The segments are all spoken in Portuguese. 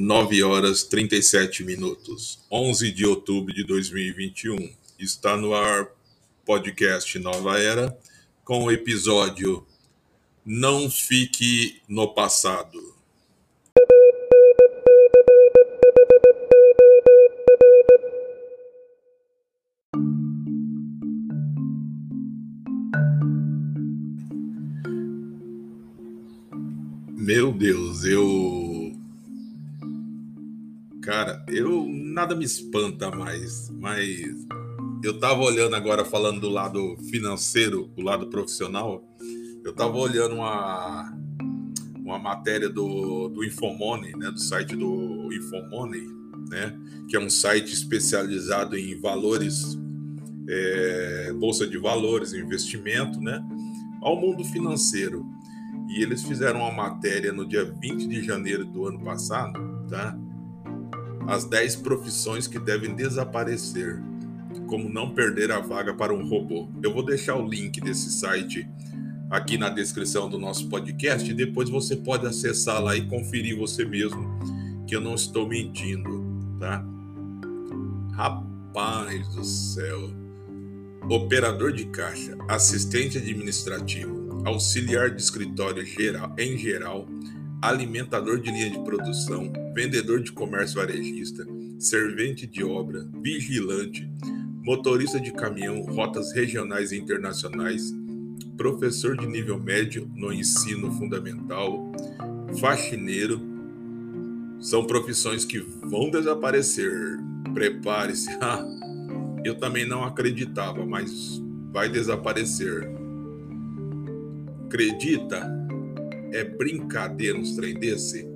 9 horas 37 minutos, 11 de outubro de 2021. Está no ar podcast Nova Era com o episódio Não Fique no Passado. Meu Deus, eu Cara, eu nada me espanta mais, mas eu tava olhando agora falando do lado financeiro, do lado profissional, eu tava olhando uma uma matéria do, do Infomoney, né, do site do Infomoney, né, que é um site especializado em valores, é, bolsa de valores, investimento, né, ao mundo financeiro. E eles fizeram uma matéria no dia 20 de janeiro do ano passado, tá? As 10 profissões que devem desaparecer, como não perder a vaga para um robô. Eu vou deixar o link desse site aqui na descrição do nosso podcast depois você pode acessar lá e conferir você mesmo que eu não estou mentindo, tá? Rapaz do céu. Operador de caixa, assistente administrativo, auxiliar de escritório geral, em geral, alimentador de linha de produção, vendedor de comércio varejista, servente de obra, vigilante, motorista de caminhão, rotas regionais e internacionais, professor de nível médio no ensino fundamental, faxineiro, são profissões que vão desaparecer. Prepare-se. Eu também não acreditava, mas vai desaparecer. Acredita? É brincadeira uns trem desse?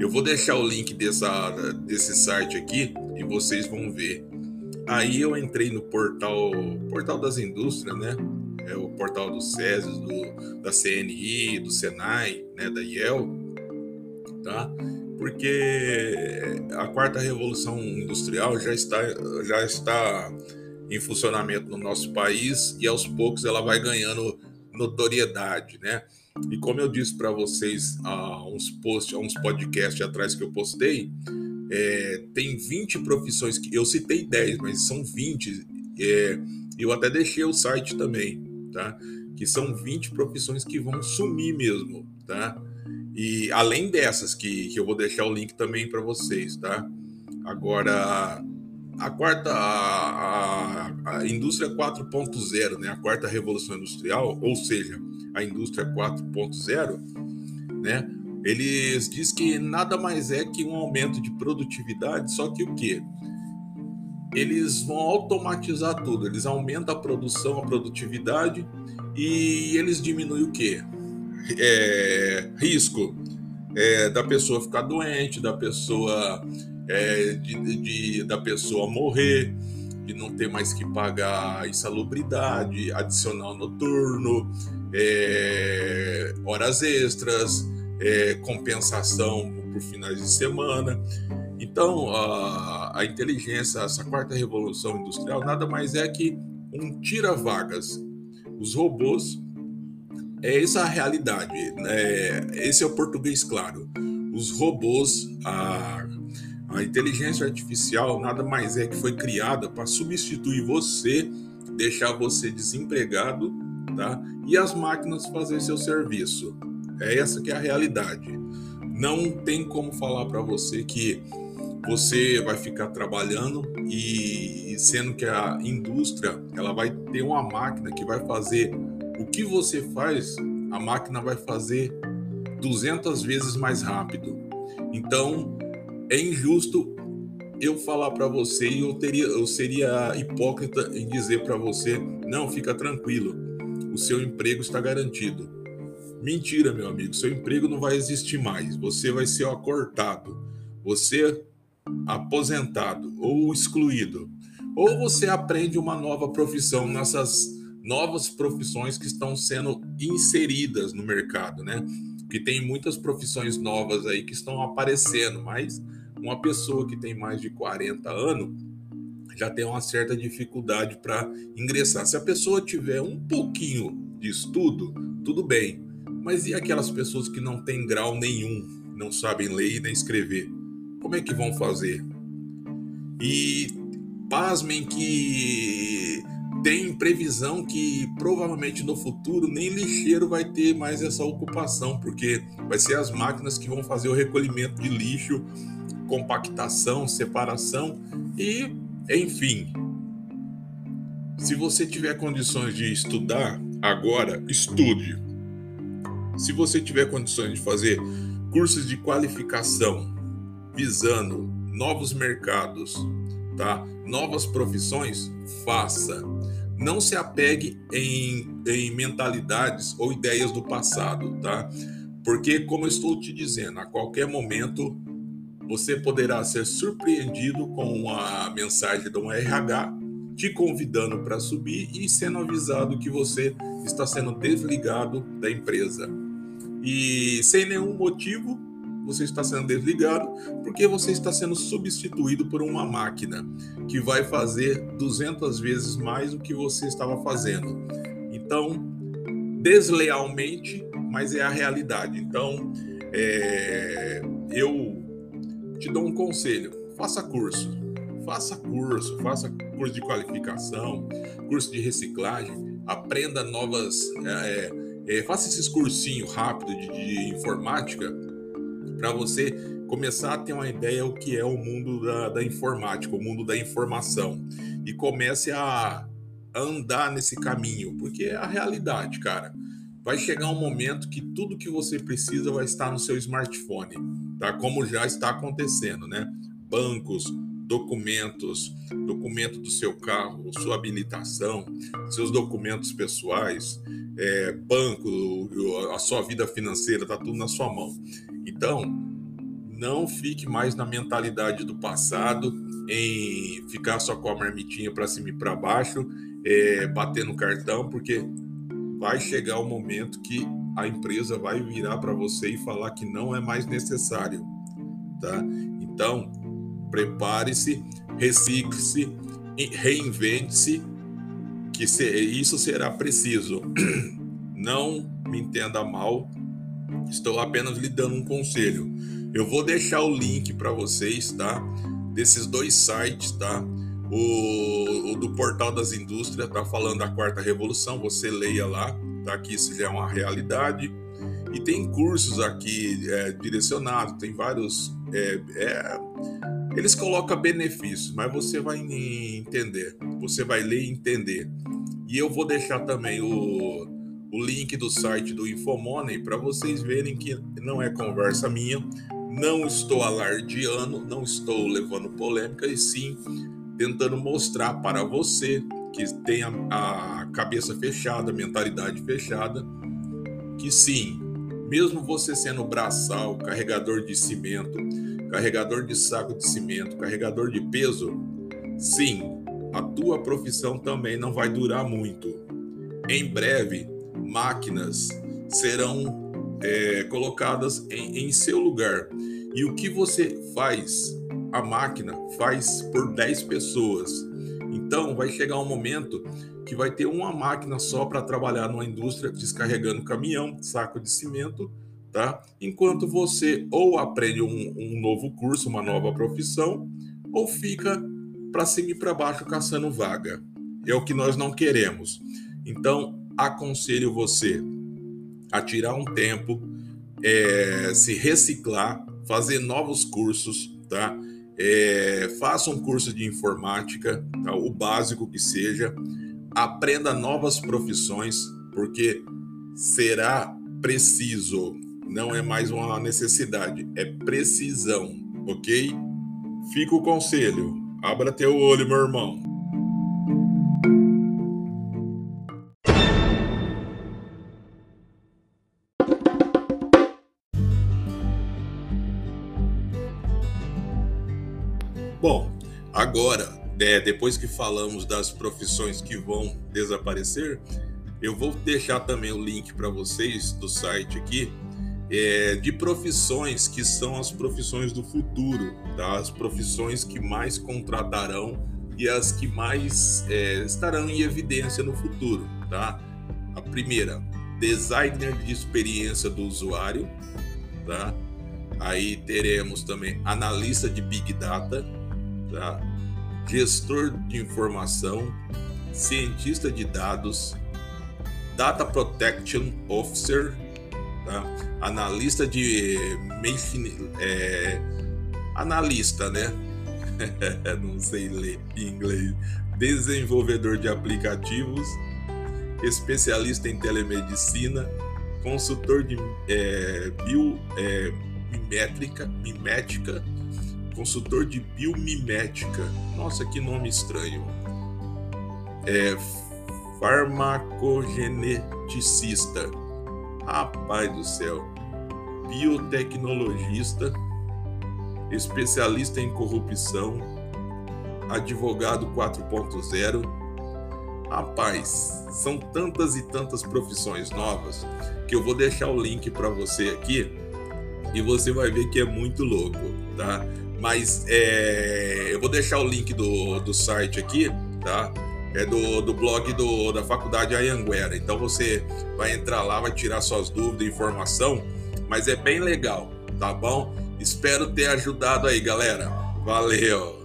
Eu vou deixar o link dessa, desse site aqui e vocês vão ver. Aí eu entrei no portal, portal das indústrias, né? É o portal do SESI, do, da CNI, do Senai, né? Da IEL, tá? Porque a quarta revolução industrial já está, já está em funcionamento no nosso país e aos poucos ela vai ganhando notoriedade, né? E como eu disse para vocês há uns posts, há uns podcasts atrás que eu postei, é, tem 20 profissões que eu citei 10, mas são 20. É, eu até deixei o site também, tá? Que são 20 profissões que vão sumir mesmo, tá? E além dessas que, que eu vou deixar o link também para vocês, tá? Agora a quarta a, a, a indústria 4.0, né? A quarta revolução industrial, ou seja, a indústria 4.0, né? Eles diz que nada mais é que um aumento de produtividade, só que o quê? Eles vão automatizar tudo, eles aumentam a produção, a produtividade e eles diminuem o quê? É, risco é, da pessoa ficar doente, da pessoa é, de, de, da pessoa morrer, de não ter mais que pagar insalubridade, adicional noturno, é, horas extras, é, compensação por finais de semana. Então, a, a inteligência, essa quarta revolução industrial, nada mais é que um tira-vagas. Os robôs, é essa a realidade, né? esse é o português claro. Os robôs, a, a inteligência artificial, nada mais é que foi criada para substituir você, deixar você desempregado E as máquinas fazer seu serviço. É essa que é a realidade. Não tem como falar para você que você vai ficar trabalhando e sendo que a indústria ela vai ter uma máquina que vai fazer o que você faz, a máquina vai fazer 200 vezes mais rápido. Então, é injusto eu falar para você e eu teria eu seria hipócrita em dizer para você, não, fica tranquilo o seu emprego está garantido. Mentira, meu amigo, seu emprego não vai existir mais. Você vai ser acortado, você aposentado ou excluído. Ou você aprende uma nova profissão nessas novas profissões que estão sendo inseridas no mercado, né? Que tem muitas profissões novas aí que estão aparecendo, mas uma pessoa que tem mais de 40 anos já tem uma certa dificuldade para ingressar. Se a pessoa tiver um pouquinho de estudo, tudo bem. Mas e aquelas pessoas que não têm grau nenhum, não sabem ler e nem escrever? Como é que vão fazer? E pasmem que tem previsão que provavelmente no futuro nem lixeiro vai ter mais essa ocupação, porque vai ser as máquinas que vão fazer o recolhimento de lixo, compactação, separação e, enfim. Se você tiver condições de estudar agora, estude. Se você tiver condições de fazer cursos de qualificação visando novos mercados, tá? Novas profissões, faça. Não se apegue em, em mentalidades ou ideias do passado, tá? Porque, como eu estou te dizendo, a qualquer momento você poderá ser surpreendido com uma mensagem de um RH te convidando para subir e sendo avisado que você está sendo desligado da empresa. E sem nenhum motivo, você está sendo desligado porque você está sendo substituído por uma máquina que vai fazer 200 vezes mais do que você estava fazendo. Então, deslealmente, mas é a realidade. Então, é, eu te dou um conselho: faça curso. Faça curso, faça curso de qualificação, curso de reciclagem, aprenda novas. É, é, faça esses cursinhos rápidos de, de informática para você começar a ter uma ideia o que é o mundo da, da informática, o mundo da informação e comece a andar nesse caminho, porque é a realidade, cara. Vai chegar um momento que tudo que você precisa vai estar no seu smartphone, tá? Como já está acontecendo, né? Bancos, documentos, documento do seu carro, sua habilitação, seus documentos pessoais, é, banco, a sua vida financeira, tá tudo na sua mão. Então, não fique mais na mentalidade do passado, em ficar só com a marmitinha para cima e para baixo, é, bater no cartão, porque vai chegar o momento que a empresa vai virar para você e falar que não é mais necessário, tá? Então, prepare-se, recicle-se, reinvente-se, que isso será preciso. Não me entenda mal, Estou apenas lhe dando um conselho. Eu vou deixar o link para vocês, tá? Desses dois sites, tá? O, o, do Portal das Indústrias tá falando da quarta revolução, você leia lá, tá? Que isso já é uma realidade. E tem cursos aqui é, direcionados, tem vários. É, é, eles colocam benefícios, mas você vai entender, você vai ler e entender. E eu vou deixar também o, o link do site do Infomoney para vocês verem que não é conversa minha, não estou alardeando, não estou levando polêmica, e sim tentando mostrar para você que tem a, a cabeça fechada, mentalidade fechada, que sim, mesmo você sendo braçal, carregador de cimento, carregador de saco de cimento, carregador de peso, sim, a tua profissão também não vai durar muito. Em breve, máquinas serão é, colocadas em, em seu lugar. E o que você faz, a máquina faz por 10 pessoas. Então vai chegar um momento que vai ter uma máquina só para trabalhar numa indústria descarregando caminhão, saco de cimento, tá? Enquanto você ou aprende um, um novo curso, uma nova profissão, ou fica para cima e para baixo caçando vaga. É o que nós não queremos. Então, aconselho você a tirar um tempo, é, se reciclar, fazer novos cursos, tá? É, faça um curso de informática, tá? o básico que seja, aprenda novas profissões, porque será preciso, não é mais uma necessidade, é precisão, ok? Fica o conselho, abra teu olho, meu irmão. Agora, é, depois que falamos das profissões que vão desaparecer, eu vou deixar também o link para vocês do site aqui é, de profissões que são as profissões do futuro, tá? as profissões que mais contratarão e as que mais é, estarão em evidência no futuro. Tá? A primeira, designer de experiência do usuário. Tá? Aí teremos também analista de Big Data, tá? gestor de informação, cientista de dados, Data Protection Officer, tá? analista de machine, é, analista, né? Não sei ler em inglês. Desenvolvedor de aplicativos, especialista em telemedicina, consultor de é, bio, é, mimética, consultor de biomimética. Nossa, que nome estranho. É farmacogeneticista. Rapaz do céu. Biotecnologista, especialista em corrupção, advogado 4.0. Rapaz, são tantas e tantas profissões novas que eu vou deixar o link para você aqui e você vai ver que é muito louco, tá? Mas é, eu vou deixar o link do, do site aqui, tá? É do, do blog do, da faculdade Ayanguera. Então você vai entrar lá, vai tirar suas dúvidas, informação, mas é bem legal, tá bom? Espero ter ajudado aí, galera. Valeu!